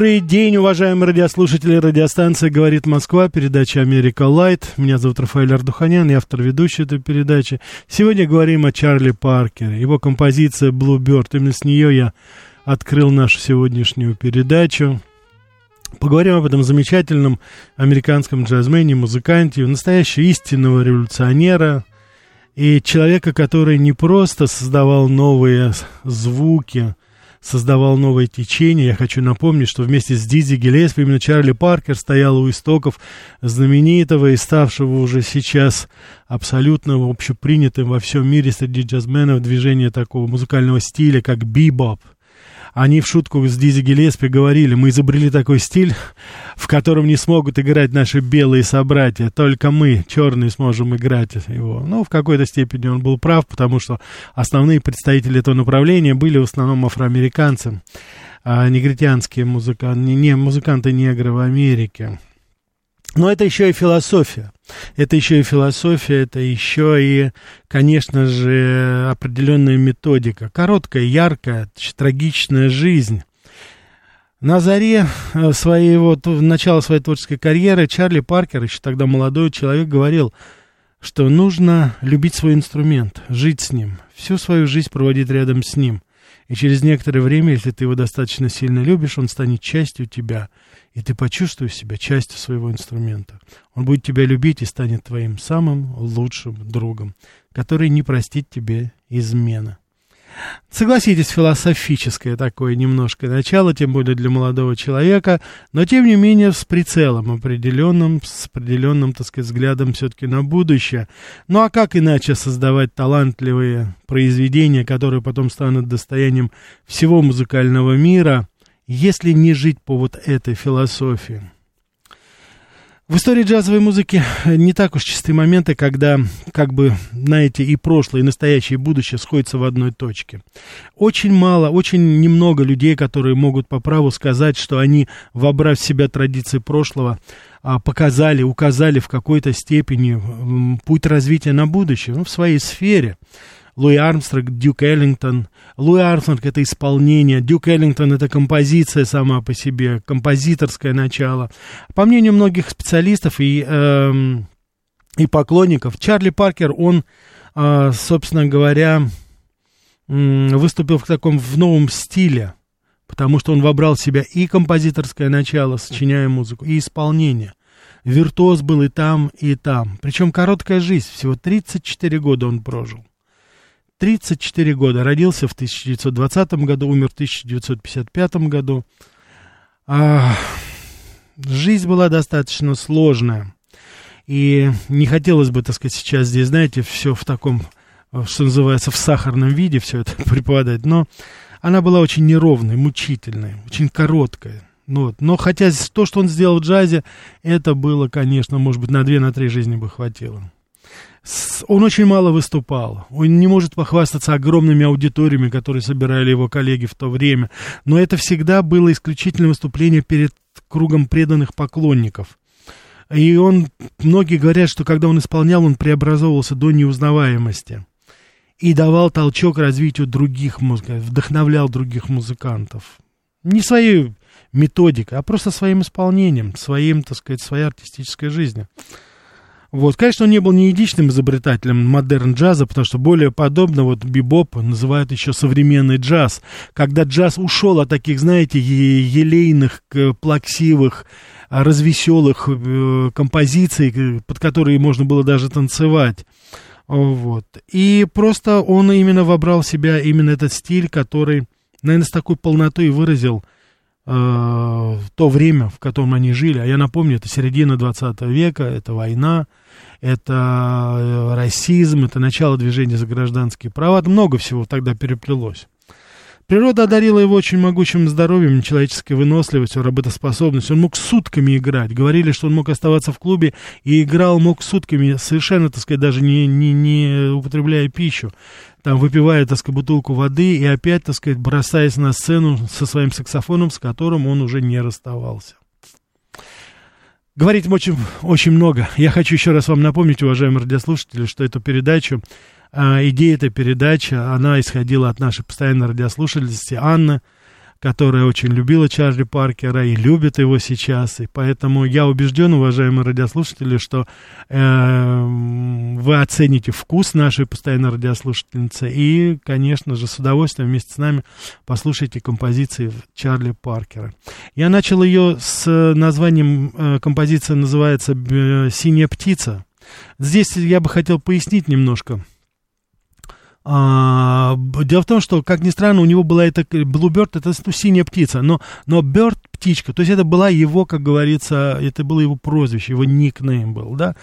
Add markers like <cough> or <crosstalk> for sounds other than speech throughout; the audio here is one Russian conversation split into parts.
Добрый день, уважаемые радиослушатели. Радиостанция «Говорит Москва», передача «Америка Лайт». Меня зовут Рафаэль Ардуханян, я автор ведущей этой передачи. Сегодня говорим о Чарли Паркере, его композиция «Bluebird». Именно с нее я открыл нашу сегодняшнюю передачу. Поговорим об этом замечательном американском джазмене, музыканте, настоящего истинного революционера и человека, который не просто создавал новые звуки, создавал новое течение. Я хочу напомнить, что вместе с Дизи Гелеспи именно Чарли Паркер стоял у истоков знаменитого и ставшего уже сейчас абсолютно общепринятым во всем мире среди джазменов движения такого музыкального стиля, как бибоп – они в шутку с Дизи Гелеспи говорили, мы изобрели такой стиль, в котором не смогут играть наши белые собратья, только мы, черные, сможем играть его. Ну, в какой-то степени он был прав, потому что основные представители этого направления были в основном афроамериканцы, а негритянские музыканты, не музыканты-негры в Америке. Но это еще и философия. Это еще и философия, это еще и, конечно же, определенная методика. Короткая, яркая, трагичная жизнь. На заре э, своего, начала своей творческой карьеры Чарли Паркер, еще тогда молодой человек, говорил, что нужно любить свой инструмент, жить с ним, всю свою жизнь проводить рядом с ним. И через некоторое время, если ты его достаточно сильно любишь, он станет частью тебя – и ты почувствуешь себя частью своего инструмента. Он будет тебя любить и станет твоим самым лучшим другом, который не простит тебе измена. Согласитесь, философическое такое немножко начало, тем более для молодого человека, но тем не менее с прицелом определенным, с определенным, так сказать, взглядом все-таки на будущее. Ну а как иначе создавать талантливые произведения, которые потом станут достоянием всего музыкального мира, если не жить по вот этой философии. В истории джазовой музыки не так уж чистые моменты, когда, как бы, знаете, и прошлое, и настоящее, и будущее сходятся в одной точке. Очень мало, очень немного людей, которые могут по праву сказать, что они, вобрав в себя традиции прошлого, а, показали, указали в какой-то степени путь развития на будущее, ну, в своей сфере. Луи Армстронг, Дюк Эллингтон. Луи Армстронг — это исполнение, Дюк Эллингтон — это композиция сама по себе, композиторское начало. По мнению многих специалистов и, э, и поклонников, Чарли Паркер, он, э, собственно говоря, э, выступил в таком в новом стиле, потому что он вобрал в себя и композиторское начало, сочиняя музыку, и исполнение. Виртуоз был и там, и там. Причем короткая жизнь, всего 34 года он прожил. 34 года. Родился в 1920 году, умер в 1955 году. А, жизнь была достаточно сложная. И не хотелось бы, так сказать, сейчас здесь, знаете, все в таком что называется, в сахарном виде все это <laughs> преподать, но она была очень неровной, мучительной, очень короткая. Ну, вот. Но хотя то, что он сделал в джазе, это было, конечно, может быть, на две, на три жизни бы хватило. Он очень мало выступал. Он не может похвастаться огромными аудиториями, которые собирали его коллеги в то время. Но это всегда было исключительное выступление перед кругом преданных поклонников. И он, многие говорят, что когда он исполнял, он преобразовывался до неузнаваемости. И давал толчок развитию других музыкантов, вдохновлял других музыкантов. Не своей методикой, а просто своим исполнением, своим, так сказать, своей артистической жизнью. Вот, конечно, он не был не единственным изобретателем модерн джаза, потому что более подобно вот бибоп называют еще современный джаз, когда джаз ушел от таких, знаете, елейных, плаксивых, развеселых э, композиций, под которые можно было даже танцевать. Вот. И просто он именно вобрал в себя именно этот стиль, который, наверное, с такой полнотой выразил то время, в котором они жили. А я напомню, это середина 20 века, это война, это э, расизм, это начало движения за гражданские права. Много всего тогда переплелось. Природа одарила его очень могучим здоровьем, человеческой выносливостью, работоспособностью. Он мог сутками играть. Говорили, что он мог оставаться в клубе и играл, мог сутками, совершенно, так сказать, даже не, не, не употребляя пищу. Там выпивая, так сказать, бутылку воды и опять, так сказать, бросаясь на сцену со своим саксофоном, с которым он уже не расставался. Говорить очень, очень много. Я хочу еще раз вам напомнить, уважаемые радиослушатели, что эту передачу идея этой передачи, она исходила от нашей постоянной радиослушательницы Анны, которая очень любила Чарли Паркера и любит его сейчас. И поэтому я убежден, уважаемые радиослушатели, что э, вы оцените вкус нашей постоянной радиослушательницы и, конечно же, с удовольствием вместе с нами послушайте композиции Чарли Паркера. Я начал ее с названием, э, композиция называется «Синяя птица». Здесь я бы хотел пояснить немножко – а, дело в том, что, как ни странно, у него была эта Bluebird, это ну, синяя птица, но, но Bird птичка. То есть это была его, как говорится, это было его прозвище, его никнейм был, да.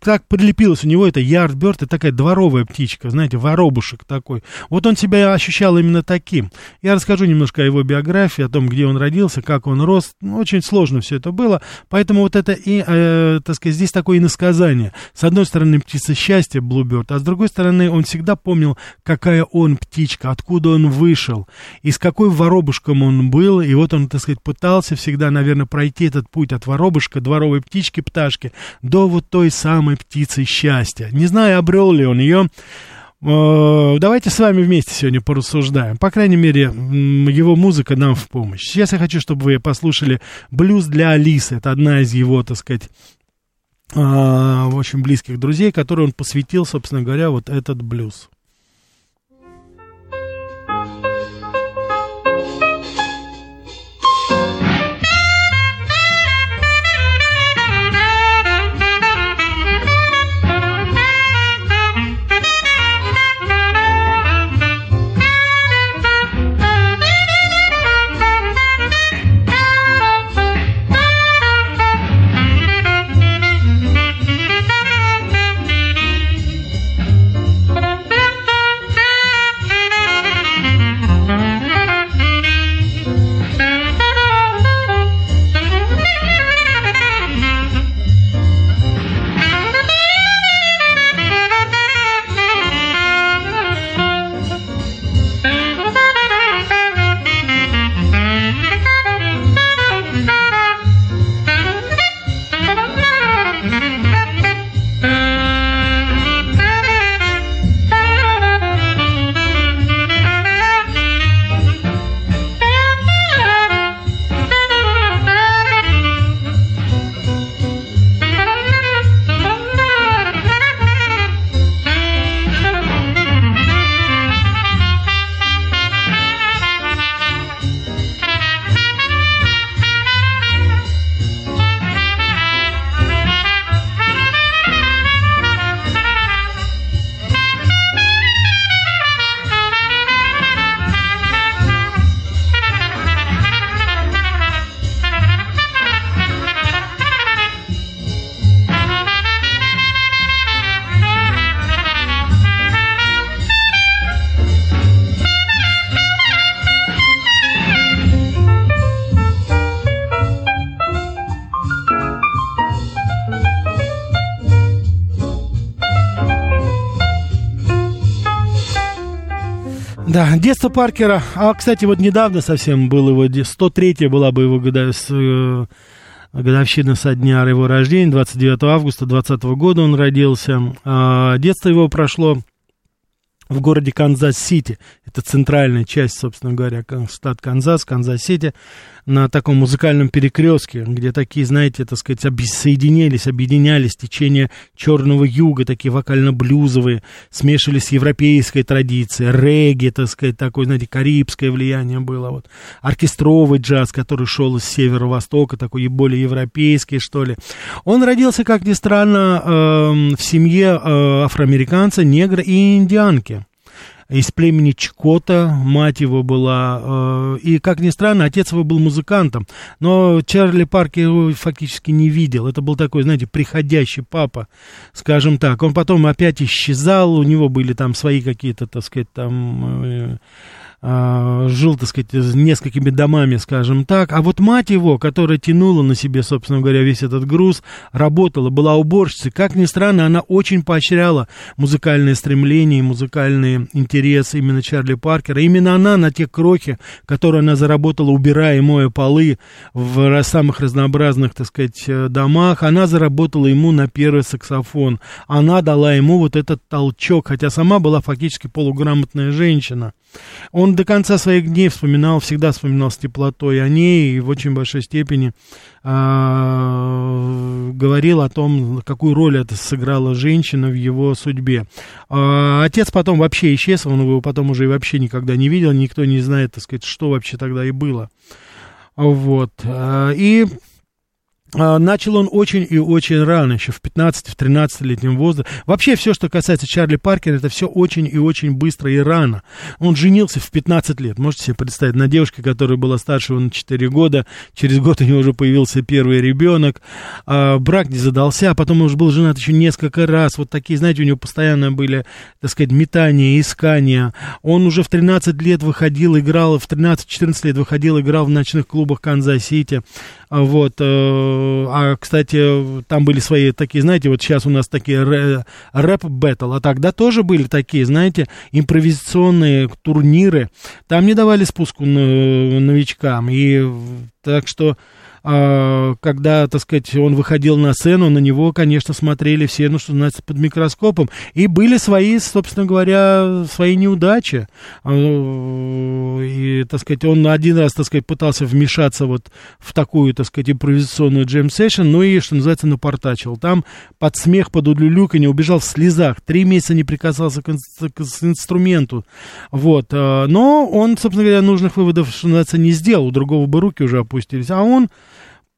Как прилепилось у него это Yardbird, это такая дворовая птичка, знаете, воробушек такой. Вот он себя ощущал именно таким. Я расскажу немножко о его биографии, о том, где он родился, как он рос. Ну, очень сложно все это было, поэтому вот это и, э, так сказать, здесь такое иносказание. С одной стороны, птица счастья, Bluebird, а с другой стороны, он всегда помнил, какая он птичка, откуда он вышел, и с какой воробушком он был, и вот он, так сказать, пытался всегда, наверное, пройти этот путь от воробушка, дворовой птички, пташки, до вот той самой птицы счастья. Не знаю, обрел ли он ее. Э, давайте с вами вместе сегодня порассуждаем. По крайней мере, его музыка нам в помощь. Сейчас я хочу, чтобы вы послушали «Блюз для Алисы». Это одна из его, так сказать, очень близких друзей, которой он посвятил, собственно говоря, вот этот блюз. Детство Паркера. А, кстати, вот недавно совсем был его... 103 была бы его года, э, годовщина со дня его рождения, 29 августа 2020 года он родился. А, детство его прошло в городе Канзас-Сити. Это центральная часть, собственно говоря, штат Канзас, Канзас-Сити на таком музыкальном перекрестке, где такие, знаете, так сказать, соединились, объединялись течения черного юга, такие вокально-блюзовые, смешивались с европейской традицией, регги, так сказать, такое, знаете, карибское влияние было, вот, оркестровый джаз, который шел из северо-востока, такой более европейский, что ли. Он родился, как ни странно, э, в семье э, афроамериканца, негра и индианки из племени Чкота, мать его была, э, и, как ни странно, отец его был музыкантом, но Чарли Паркер его фактически не видел, это был такой, знаете, приходящий папа, скажем так, он потом опять исчезал, у него были там свои какие-то, так сказать, там... А, жил, так сказать, несколькими домами, скажем так. А вот мать его, которая тянула на себе, собственно говоря, весь этот груз, работала, была уборщицей. Как ни странно, она очень поощряла музыкальные стремления и музыкальные интересы именно Чарли Паркера. Именно она на те крохи, которые она заработала, убирая и моя полы в самых разнообразных, так сказать, э, домах, она заработала ему на первый саксофон. Она дала ему вот этот толчок, хотя сама была фактически полуграмотная женщина. Он до конца своих дней вспоминал, всегда вспоминал с теплотой о ней и в очень большой степени э, говорил о том, какую роль это сыграла женщина в его судьбе. Э, отец потом вообще исчез, он его потом уже и вообще никогда не видел, никто не знает, так сказать, что вообще тогда и было. Вот. Э, и а, начал он очень и очень рано, еще в 15-13-летнем возрасте. Вообще все, что касается Чарли Паркера, это все очень и очень быстро и рано. Он женился в 15 лет, можете себе представить, на девушке, которая была старше его на 4 года. Через год у него уже появился первый ребенок. А, брак не задался, а потом он уже был женат еще несколько раз. Вот такие, знаете, у него постоянно были, так сказать, метания, искания. Он уже в 13 лет выходил, играл, в 13-14 лет выходил, играл в ночных клубах Канзас-Сити. Вот, э, а, кстати, там были свои такие, знаете, вот сейчас у нас такие рэп-баттл, а тогда тоже были такие, знаете, импровизационные турниры. Там не давали спуску новичкам, и так что когда, так сказать, он выходил на сцену, на него, конечно, смотрели все, ну, что называется, под микроскопом. И были свои, собственно говоря, свои неудачи. А, и, так сказать, он один раз, так сказать, пытался вмешаться вот в такую, так сказать, импровизационную джем-сессион, ну и, что называется, напортачил. Там под смех, под удлюлюканье убежал в слезах. Три месяца не прикасался к, к инструменту. Вот. А, но он, собственно говоря, нужных выводов, что называется, не сделал. У другого бы руки уже опустились. А он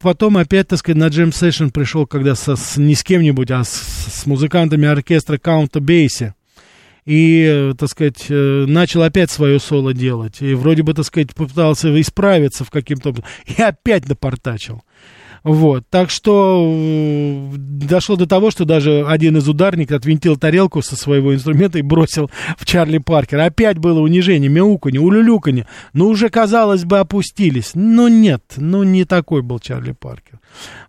потом опять, так сказать, на джем сессион пришел, когда со, с, не с кем-нибудь, а с, с музыкантами оркестра Каунта Бейси. И, так сказать, э, начал опять свое соло делать. И вроде бы, так сказать, попытался исправиться в каким-то... И опять напортачил. Вот, так что э, дошло до того, что даже один из ударников отвинтил тарелку со своего инструмента и бросил в Чарли Паркера. Опять было унижение, мяуканье, улюлюканье. Ну, уже, казалось бы, опустились. Но нет, ну, не такой был Чарли Паркер.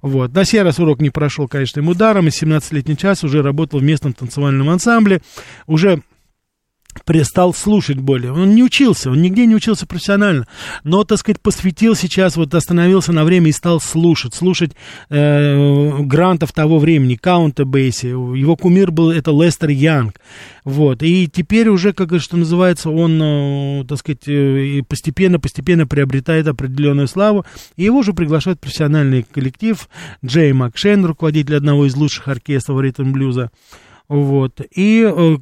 Вот. На сей раз урок не прошел, конечно, им ударом. И 17-летний час уже работал в местном танцевальном ансамбле. Уже перестал слушать более. Он не учился, он нигде не учился профессионально, но, так сказать, посвятил сейчас, вот остановился на время и стал слушать, слушать э, грантов того времени, Каунта Бейси. Его кумир был это Лестер Янг. Вот. И теперь уже, как что называется, он, э, так сказать, постепенно-постепенно приобретает определенную славу. И его уже приглашают профессиональный коллектив. Джей Макшен, руководитель одного из лучших оркестров ритм-блюза. Вот. И э,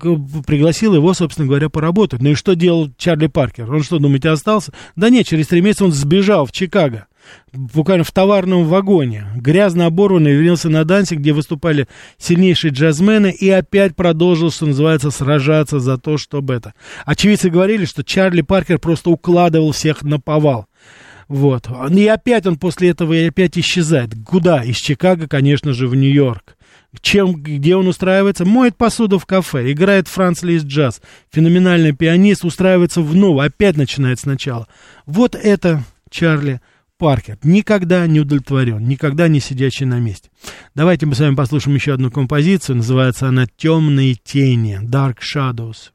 пригласил его, собственно говоря, поработать. Ну и что делал Чарли Паркер? Он что, думаете, остался? Да нет, через три месяца он сбежал в Чикаго. Буквально в товарном вагоне. Грязно оборванный, вернулся на Дансе, где выступали сильнейшие джазмены, и опять продолжил, что называется, сражаться за то, чтобы это. Очевидцы говорили, что Чарли Паркер просто укладывал всех на повал. Вот. И опять он после этого и опять исчезает. Куда? Из Чикаго, конечно же, в Нью-Йорк. Чем, где он устраивается? Моет посуду в кафе, играет Франц Лист джаз. Феноменальный пианист устраивается вновь, опять начинает сначала. Вот это Чарли Паркер. Никогда не удовлетворен, никогда не сидящий на месте. Давайте мы с вами послушаем еще одну композицию. Называется она «Темные тени», «Dark Shadows».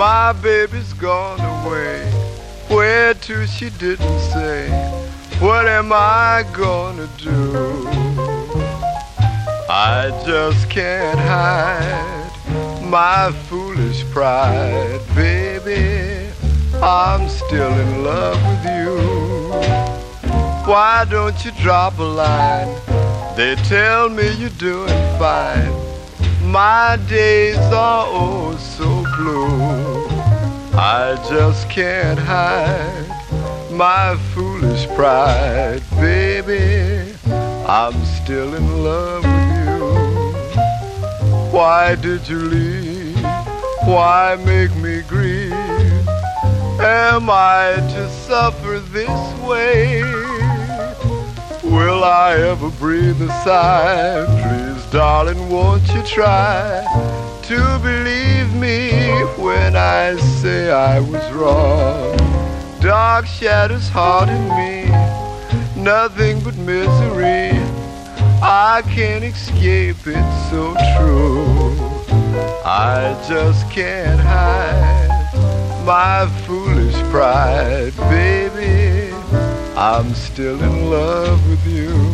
My baby's gone away. Where to she didn't say. What am I gonna do? I just can't hide my foolish pride, baby. I'm still in love with you. Why don't you drop a line? They tell me you're doing fine. My days are oh so blue. I just can't hide my foolish pride, baby. I'm still in love with you. Why did you leave? Why make me grieve? Am I to suffer this way? Will I ever breathe a sigh? Please, darling, won't you try to believe me when I say I was wrong? Dark shadows haunting me, nothing but misery. I can't escape it, so true. I just can't hide my foolish pride, baby. I'm still in love with you.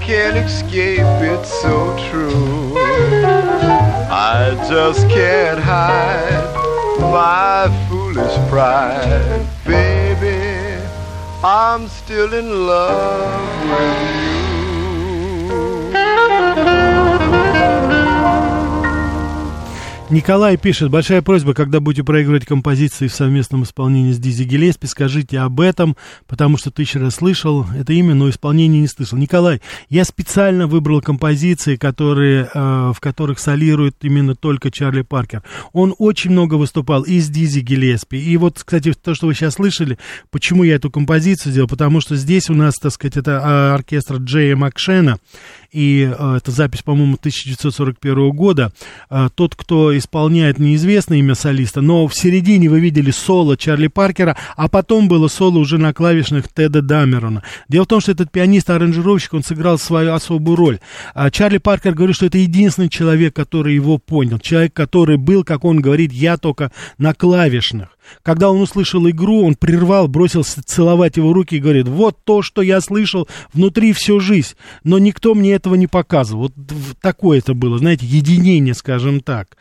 Can't escape it's so true. I just can't hide my foolish pride, baby. I'm still in love with you. Николай пишет, большая просьба, когда будете проигрывать композиции в совместном исполнении с Дизи Гелеспи, скажите об этом, потому что тысячу раз слышал это имя, но исполнение не слышал. Николай, я специально выбрал композиции, которые, э, в которых солирует именно только Чарли Паркер. Он очень много выступал и с Дизи Гелеспи. И вот, кстати, то, что вы сейчас слышали, почему я эту композицию сделал, потому что здесь у нас, так сказать, это а, оркестр Джея Макшена, и э, это запись, по-моему, 1941 года. Э, тот, кто исполняет неизвестное имя солиста, но в середине вы видели соло Чарли Паркера, а потом было соло уже на клавишных Теда Дамерона. Дело в том, что этот пианист-аранжировщик, он сыграл свою особую роль. А Чарли Паркер говорит, что это единственный человек, который его понял, человек, который был, как он говорит, я только на клавишных. Когда он услышал игру, он прервал, бросился целовать его руки и говорит, вот то, что я слышал внутри всю жизнь, но никто мне этого не показывал. Вот такое это было, знаете, единение, скажем так.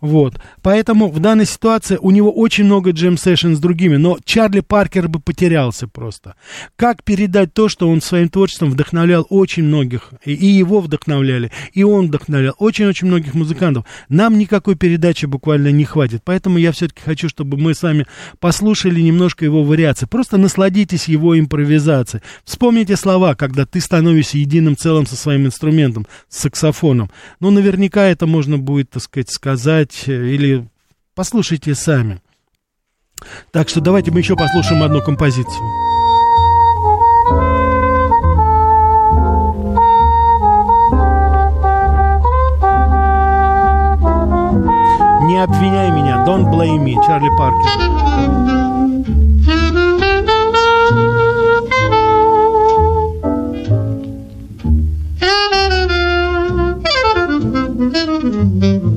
Вот. Поэтому в данной ситуации у него очень много джем-сессион с другими, но Чарли Паркер бы потерялся просто. Как передать то, что он своим творчеством вдохновлял очень многих, и его вдохновляли, и он вдохновлял очень-очень многих музыкантов. Нам никакой передачи буквально не хватит, поэтому я все-таки хочу, чтобы мы с вами послушали немножко его вариации. Просто насладитесь его импровизацией. Вспомните слова, когда ты становишься единым целым со своим инструментом, с саксофоном. Ну, наверняка это можно будет, так сказать, сказать э, или послушайте сами. Так что давайте мы еще послушаем одну композицию. Не обвиняй меня, don't blame me, Чарли Паркер. Thank.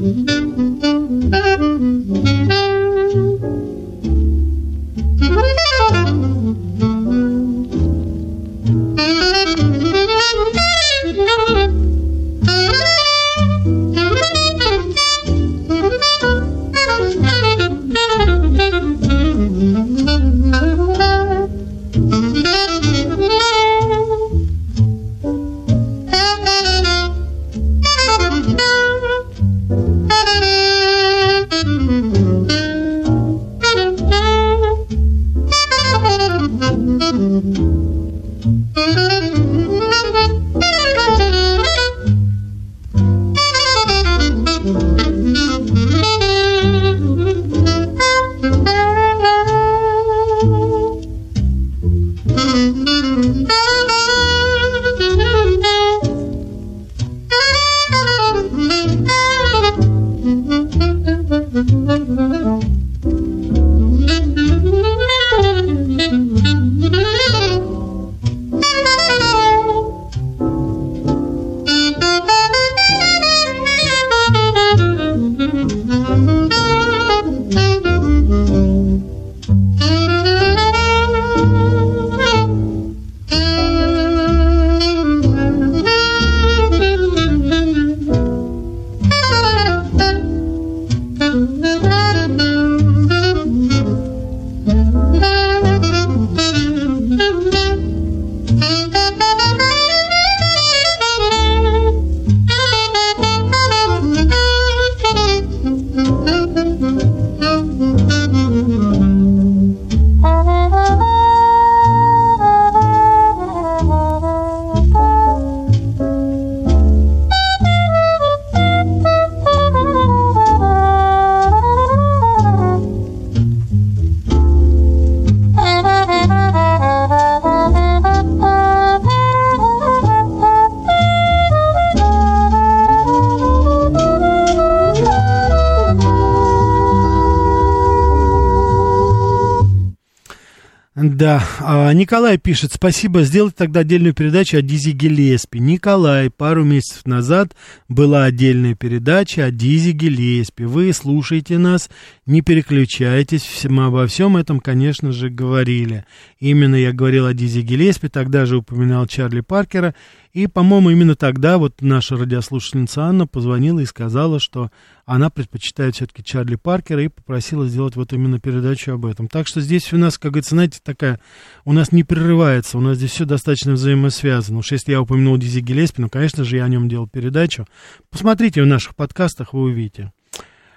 Да, а, Николай пишет, спасибо, сделать тогда отдельную передачу о Дизи Гелеспи. Николай, пару месяцев назад была отдельная передача о Дизи Гелеспи. Вы слушаете нас, не переключайтесь, мы обо всем этом, конечно же, говорили. Именно я говорил о Дизи Гелеспи, тогда же упоминал Чарли Паркера, и, по-моему, именно тогда вот наша радиослушательница Анна позвонила и сказала, что она предпочитает все-таки Чарли Паркера и попросила сделать вот именно передачу об этом. Так что здесь у нас, как говорится, знаете, такая, у нас не прерывается, у нас здесь все достаточно взаимосвязано. Уж если я упомянул Дизи Гелеспи, ну, конечно же, я о нем делал передачу. Посмотрите в наших подкастах, вы увидите.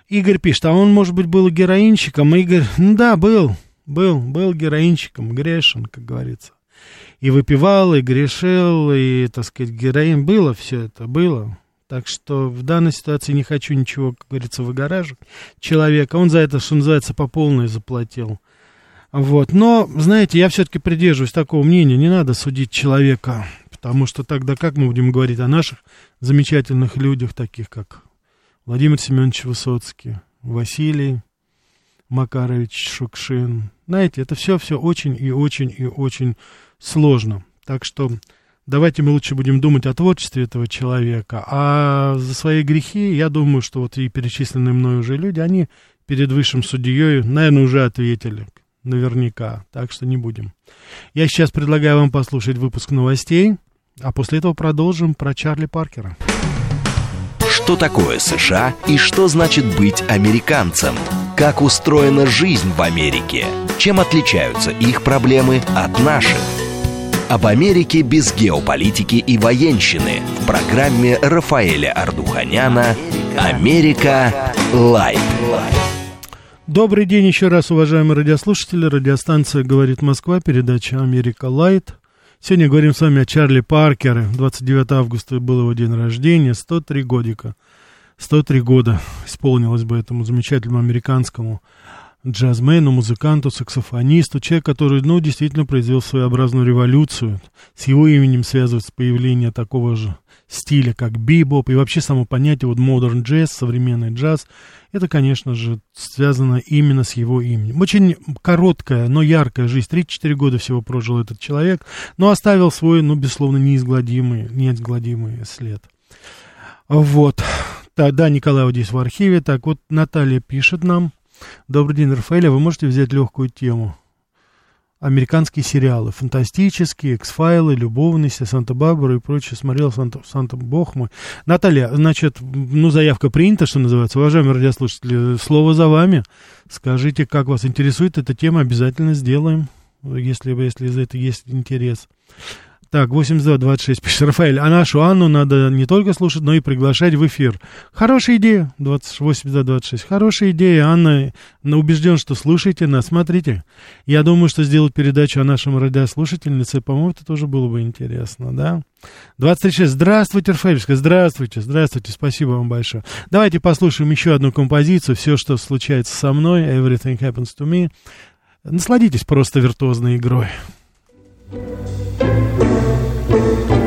Игорь пишет, а он, может быть, был героинщиком? Игорь, ну да, был, был, был героинщиком, грешен, как говорится и выпивал, и грешил, и, так сказать, героин. Было все это, было. Так что в данной ситуации не хочу ничего, как говорится, выгораживать человека. Он за это, что называется, по полной заплатил. Вот. Но, знаете, я все-таки придерживаюсь такого мнения. Не надо судить человека, потому что тогда как мы будем говорить о наших замечательных людях, таких как Владимир Семенович Высоцкий, Василий Макарович Шукшин. Знаете, это все-все очень и очень и очень сложно. Так что давайте мы лучше будем думать о творчестве этого человека. А за свои грехи, я думаю, что вот и перечисленные мной уже люди, они перед высшим судьей, наверное, уже ответили. Наверняка. Так что не будем. Я сейчас предлагаю вам послушать выпуск новостей, а после этого продолжим про Чарли Паркера. Что такое США и что значит быть американцем? Как устроена жизнь в Америке? Чем отличаются их проблемы от наших? Об Америке без геополитики и военщины в программе Рафаэля Ардуханяна «Америка. Light». Добрый день еще раз, уважаемые радиослушатели. Радиостанция «Говорит Москва», передача «Америка Light». Сегодня говорим с вами о Чарли Паркере. 29 августа был его день рождения, 103 годика. 103 года исполнилось бы этому замечательному американскому джазмену, музыканту, саксофонисту, человек, который, ну, действительно произвел своеобразную революцию. С его именем связывается появление такого же стиля, как бибоп, и вообще само понятие вот модерн джаз, современный джаз, это, конечно же, связано именно с его именем. Очень короткая, но яркая жизнь, 34 года всего прожил этот человек, но оставил свой, ну, безусловно, неизгладимый, неизгладимый след. Вот. Да, Николай вот здесь в архиве. Так, вот Наталья пишет нам, Добрый день, Рафаэль. А вы можете взять легкую тему? Американские сериалы, фантастические, X-файлы, любовности, Санта-Барбара и прочее. Смотрел Санта, Санта, бог мой. Наталья, значит, ну, заявка принята, что называется. Уважаемые радиослушатели, слово за вами. Скажите, как вас интересует эта тема, обязательно сделаем, если, если за это есть интерес. Так, 82-26 пишет Рафаэль. А нашу Анну надо не только слушать, но и приглашать в эфир. Хорошая идея. 82-26. Хорошая идея. Анна убежден, что слушайте нас. Смотрите. Я думаю, что сделать передачу о нашем радиослушательнице, по-моему, это тоже было бы интересно, да? 26. Здравствуйте, Рафаэльская. Здравствуйте. Здравствуйте. Спасибо вам большое. Давайте послушаем еще одну композицию. Все, что случается со мной. Everything happens to me. Насладитесь просто виртуозной игрой. Thank you.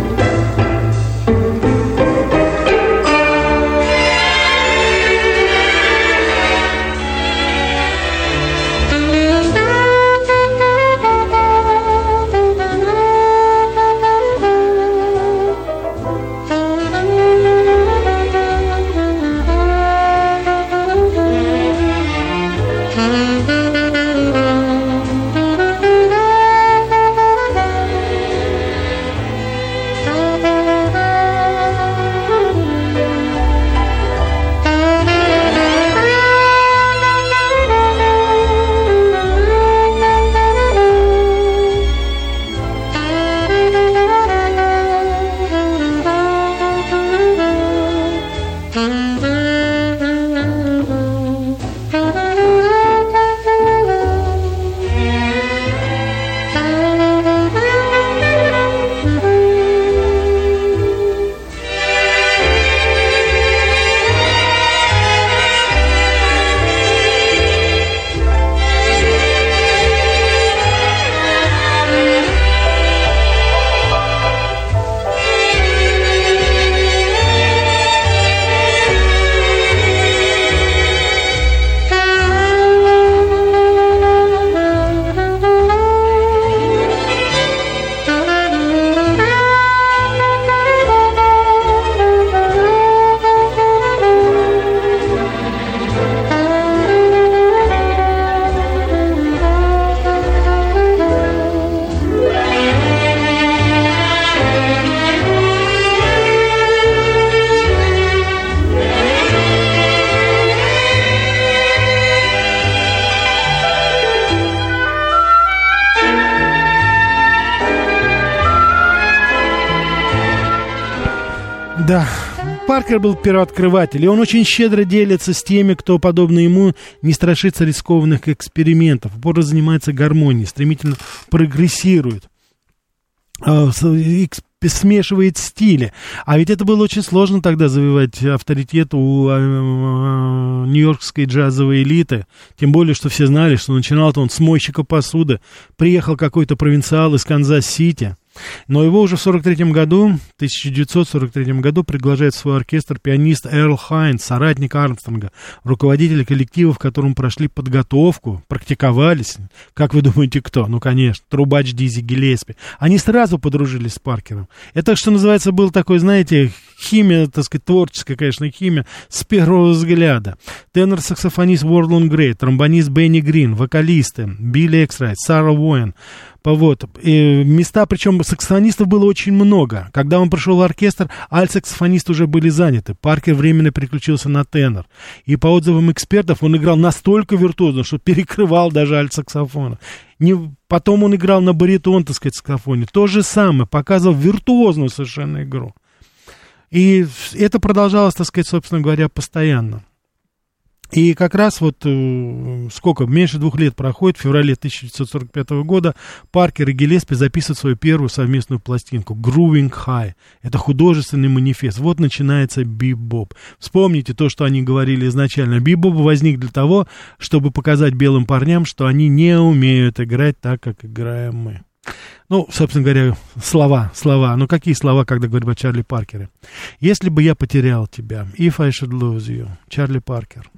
Паркер был первооткрыватель, и он очень щедро делится с теми, кто, подобно ему, не страшится рискованных экспериментов, упорно занимается гармонией, стремительно прогрессирует а, смешивает стили. А ведь это было очень сложно тогда завоевать авторитет у э, нью-йоркской джазовой элиты. Тем более, что все знали, что начинал-то он с мойщика посуды. Приехал какой-то провинциал из Канзас-Сити. Но его уже в 43 году, 1943 году приглашает в свой оркестр пианист Эрл Хайнс, соратник Армстронга, руководитель коллектива, в котором прошли подготовку, практиковались. Как вы думаете, кто? Ну, конечно, трубач Дизи Гелеспи. Они сразу подружились с Паркером. Это, что называется, был такой, знаете, химия, так сказать, творческая, конечно, химия с первого взгляда. Тенор-саксофонист Уорлон Грей, тромбонист Бенни Грин, вокалисты Билли Эксрайт, Сара Уоен, вот. И места, причем саксофонистов было очень много. Когда он пришел в оркестр, альт-саксофонисты уже были заняты. Паркер временно переключился на тенор. И по отзывам экспертов он играл настолько виртуозно, что перекрывал даже альт-саксофона. Не, потом он играл на баритон, так сказать, саксофоне. То же самое, показывал виртуозную совершенно игру. И это продолжалось, так сказать, собственно говоря, постоянно. И как раз вот э, сколько, меньше двух лет проходит, в феврале 1945 года Паркер и Гелеспи записывают свою первую совместную пластинку «Grooving High». Это художественный манифест. Вот начинается бибоп. Вспомните то, что они говорили изначально. Бибоп возник для того, чтобы показать белым парням, что они не умеют играть так, как играем мы. Ну, собственно говоря, слова, слова. Ну, какие слова, когда говорим о Чарли Паркере? «Если бы я потерял тебя», «If I should lose you», Чарли Паркер –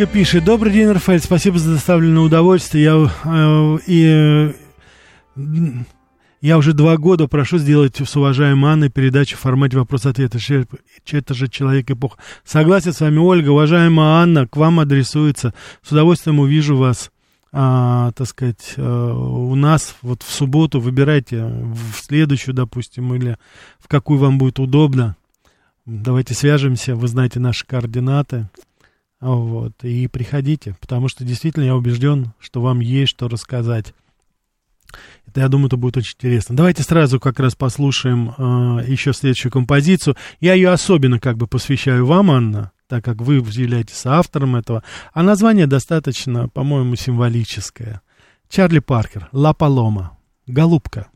Ольга пишет. Добрый день, Рафаэль. Спасибо за доставленное удовольствие. Я, э, и, э, я уже два года прошу сделать с уважаемой Анной передачу в формате вопрос-ответа. Это же человек эпох. Согласен с вами, Ольга. Уважаемая Анна, к вам адресуется. С удовольствием увижу вас а, так сказать, а, у нас вот в субботу выбирайте в следующую, допустим, или в какую вам будет удобно. Давайте свяжемся, вы знаете наши координаты. Вот, и приходите, потому что действительно я убежден, что вам есть что рассказать. Это, я думаю, это будет очень интересно. Давайте сразу как раз послушаем э, еще следующую композицию. Я ее особенно как бы посвящаю вам, Анна так как вы являетесь автором этого. А название достаточно, по-моему, символическое. Чарли Паркер, «Ла Палома», «Голубка».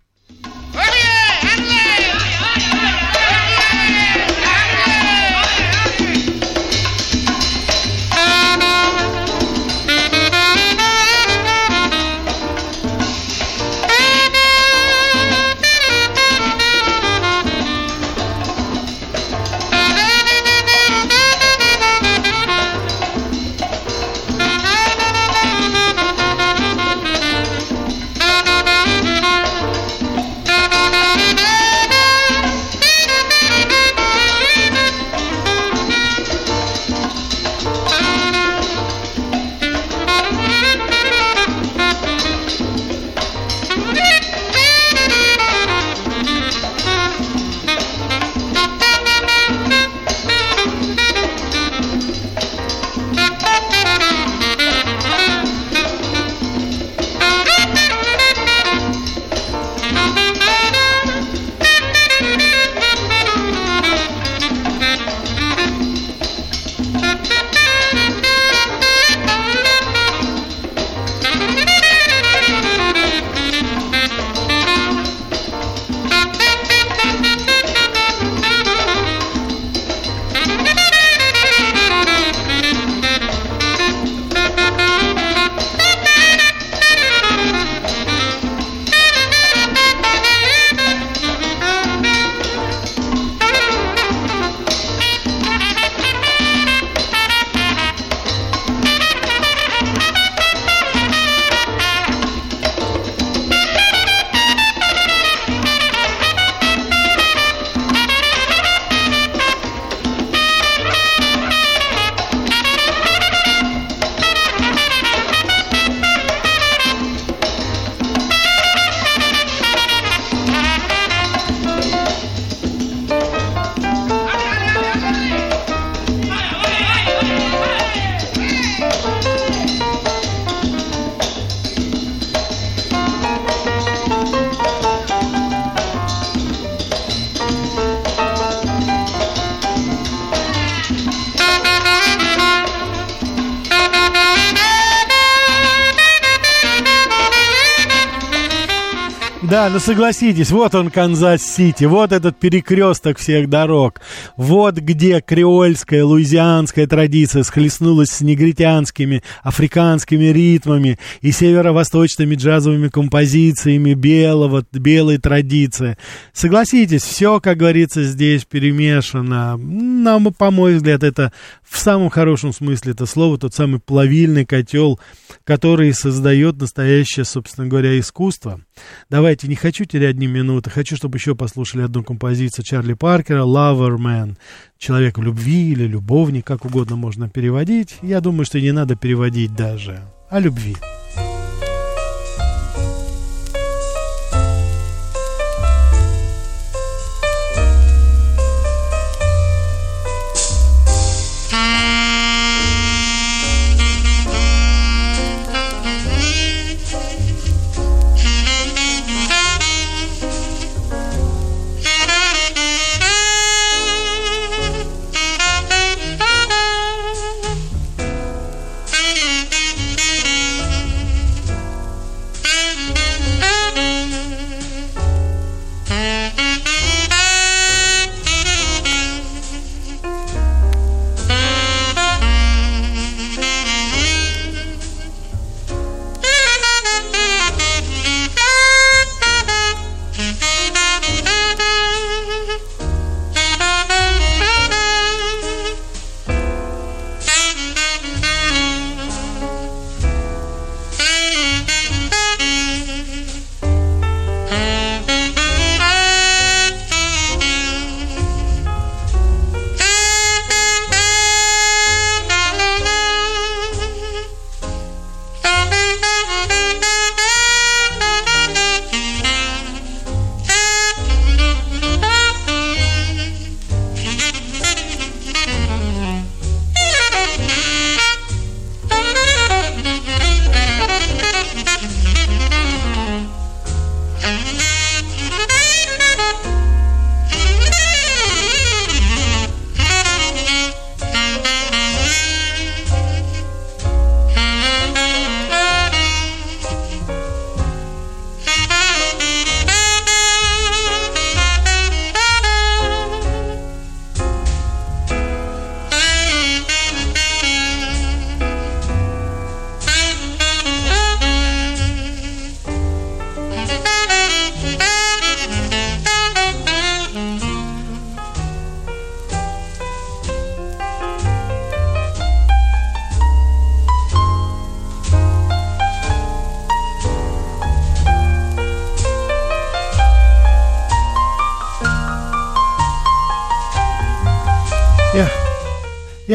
Ну согласитесь, вот он Канзас-Сити, вот этот перекресток всех дорог, вот где креольская, луизианская традиция схлестнулась с негритянскими, африканскими ритмами и северо-восточными джазовыми композициями белого, белой традиции. Согласитесь, все, как говорится, здесь перемешано. Нам, по мой взгляд, это в самом хорошем смысле это слово, тот самый плавильный котел, который создает настоящее, собственно говоря, искусство. Давайте, не хочу терять ни минуты, хочу, чтобы еще послушали одну композицию Чарли Паркера «Lover Man». Человек в любви или любовник, как угодно можно переводить. Я думаю, что не надо переводить даже. О любви.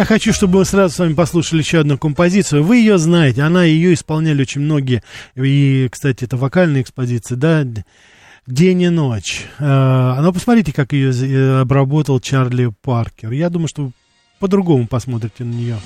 Хочу, чтобы мы сразу с вами послушали еще одну композицию. Вы ее знаете, она ее исполняли очень многие. И, кстати, это вокальная экспозиция, да, день и ночь. А, но посмотрите, как ее э, обработал Чарли Паркер. Я думаю, что вы по-другому посмотрите на нее.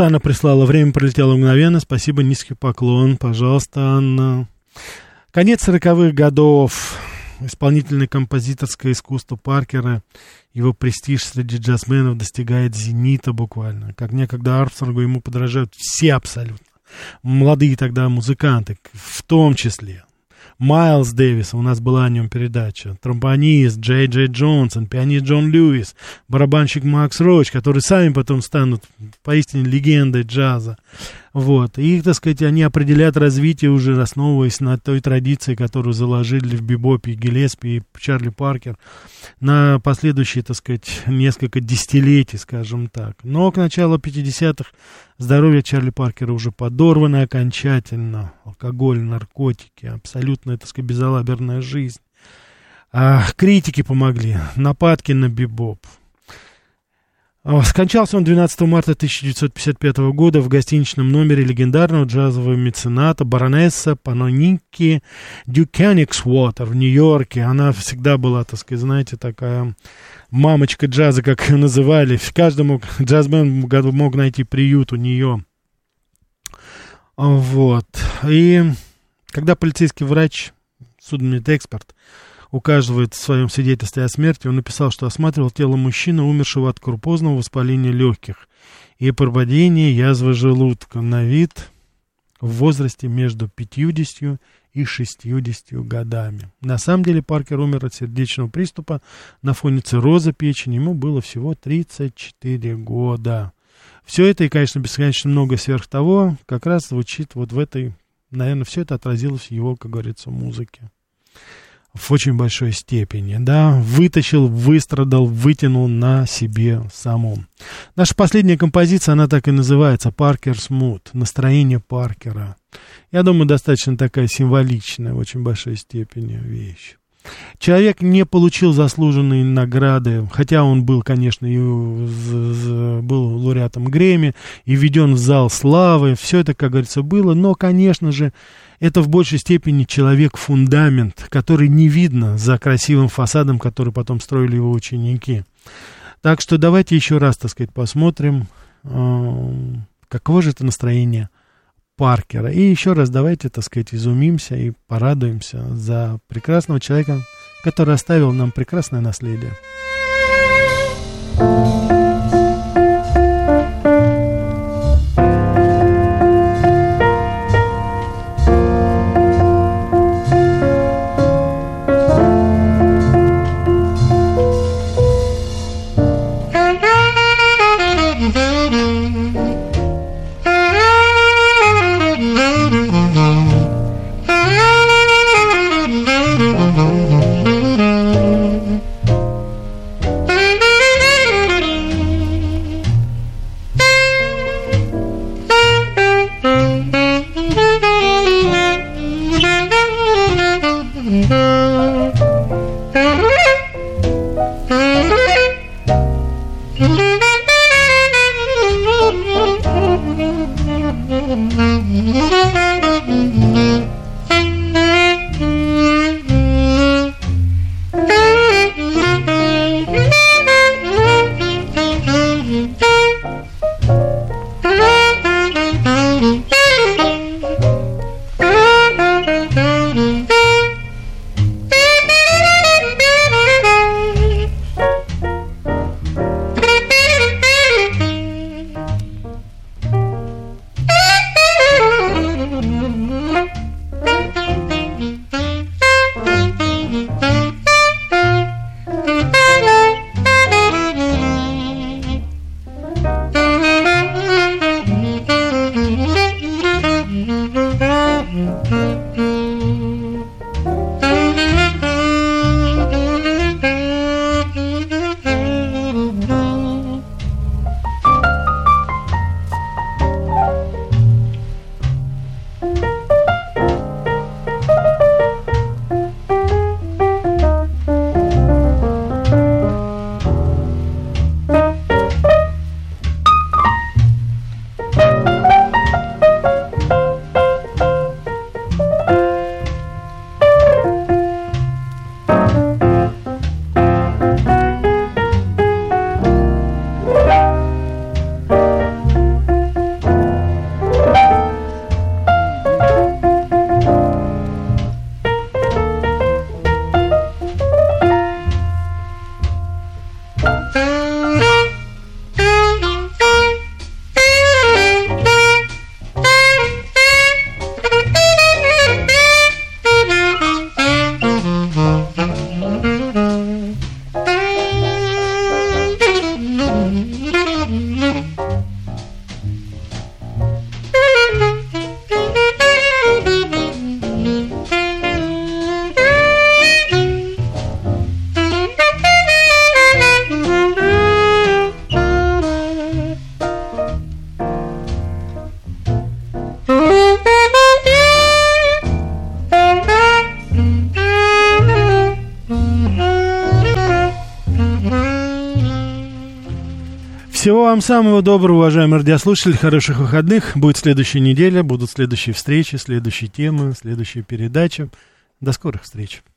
Вот Анна прислала. Время пролетело мгновенно. Спасибо, низкий поклон. Пожалуйста, Анна. Конец сороковых годов. Исполнительное композиторское искусство Паркера, его престиж среди джазменов достигает зенита буквально. Как некогда Армстронгу ему подражают все абсолютно. Молодые тогда музыканты, в том числе. Майлз Дэвис, у нас была о нем передача, тромбонист Джей Джей Джонсон, пианист Джон Льюис, барабанщик Макс Роч, которые сами потом станут поистине легендой джаза. Вот. И, так сказать, они определяют развитие уже, основываясь на той традиции, которую заложили в Бибопе, Гелеспи и Чарли Паркер на последующие, так сказать, несколько десятилетий, скажем так. Но к началу 50-х здоровье Чарли Паркера уже подорвано окончательно. Алкоголь, наркотики, абсолютно, так сказать, безалаберная жизнь. А, критики помогли, нападки на Бибоп. А, скончался он 12 марта 1955 года в гостиничном номере легендарного джазового мецената баронесса Паноники Дюкяниксвотер в Нью-Йорке. Она всегда была, так сказать, знаете, такая мамочка джаза, как ее называли. Каждый мог, джазмен мог найти приют у нее. Вот. И когда полицейский врач, судмедэксперт, указывает в своем свидетельстве о смерти, он написал, что осматривал тело мужчины, умершего от крупозного воспаления легких и прободения язвы желудка на вид в возрасте между 50 и 60 годами. На самом деле Паркер умер от сердечного приступа на фоне цирроза печени. Ему было всего 34 года. Все это, и, конечно, бесконечно много сверх того, как раз звучит вот в этой, наверное, все это отразилось в его, как говорится, музыке. в очень большой степени, да, вытащил, выстрадал, вытянул на себе самом. Наша последняя композиция, она так и называется, «Паркер's Mood», настроение Паркера. Я думаю, достаточно такая символичная в очень большой степени вещь. Человек не получил заслуженные награды, хотя он был, конечно, и был лауреатом Грэмми, и введен в зал славы, все это, как говорится, было, но, конечно же, это в большей степени человек-фундамент, который не видно за красивым фасадом, который потом строили его ученики. Так что давайте еще раз, так сказать, посмотрим, э, каково же это настроение Паркера. И еще раз давайте, так сказать, изумимся и порадуемся за прекрасного человека, который оставил нам прекрасное наследие. Всего вам самого доброго, уважаемые радиослушатели, хороших выходных. Будет следующая неделя, будут следующие встречи, следующие темы, следующие передачи. До скорых встреч.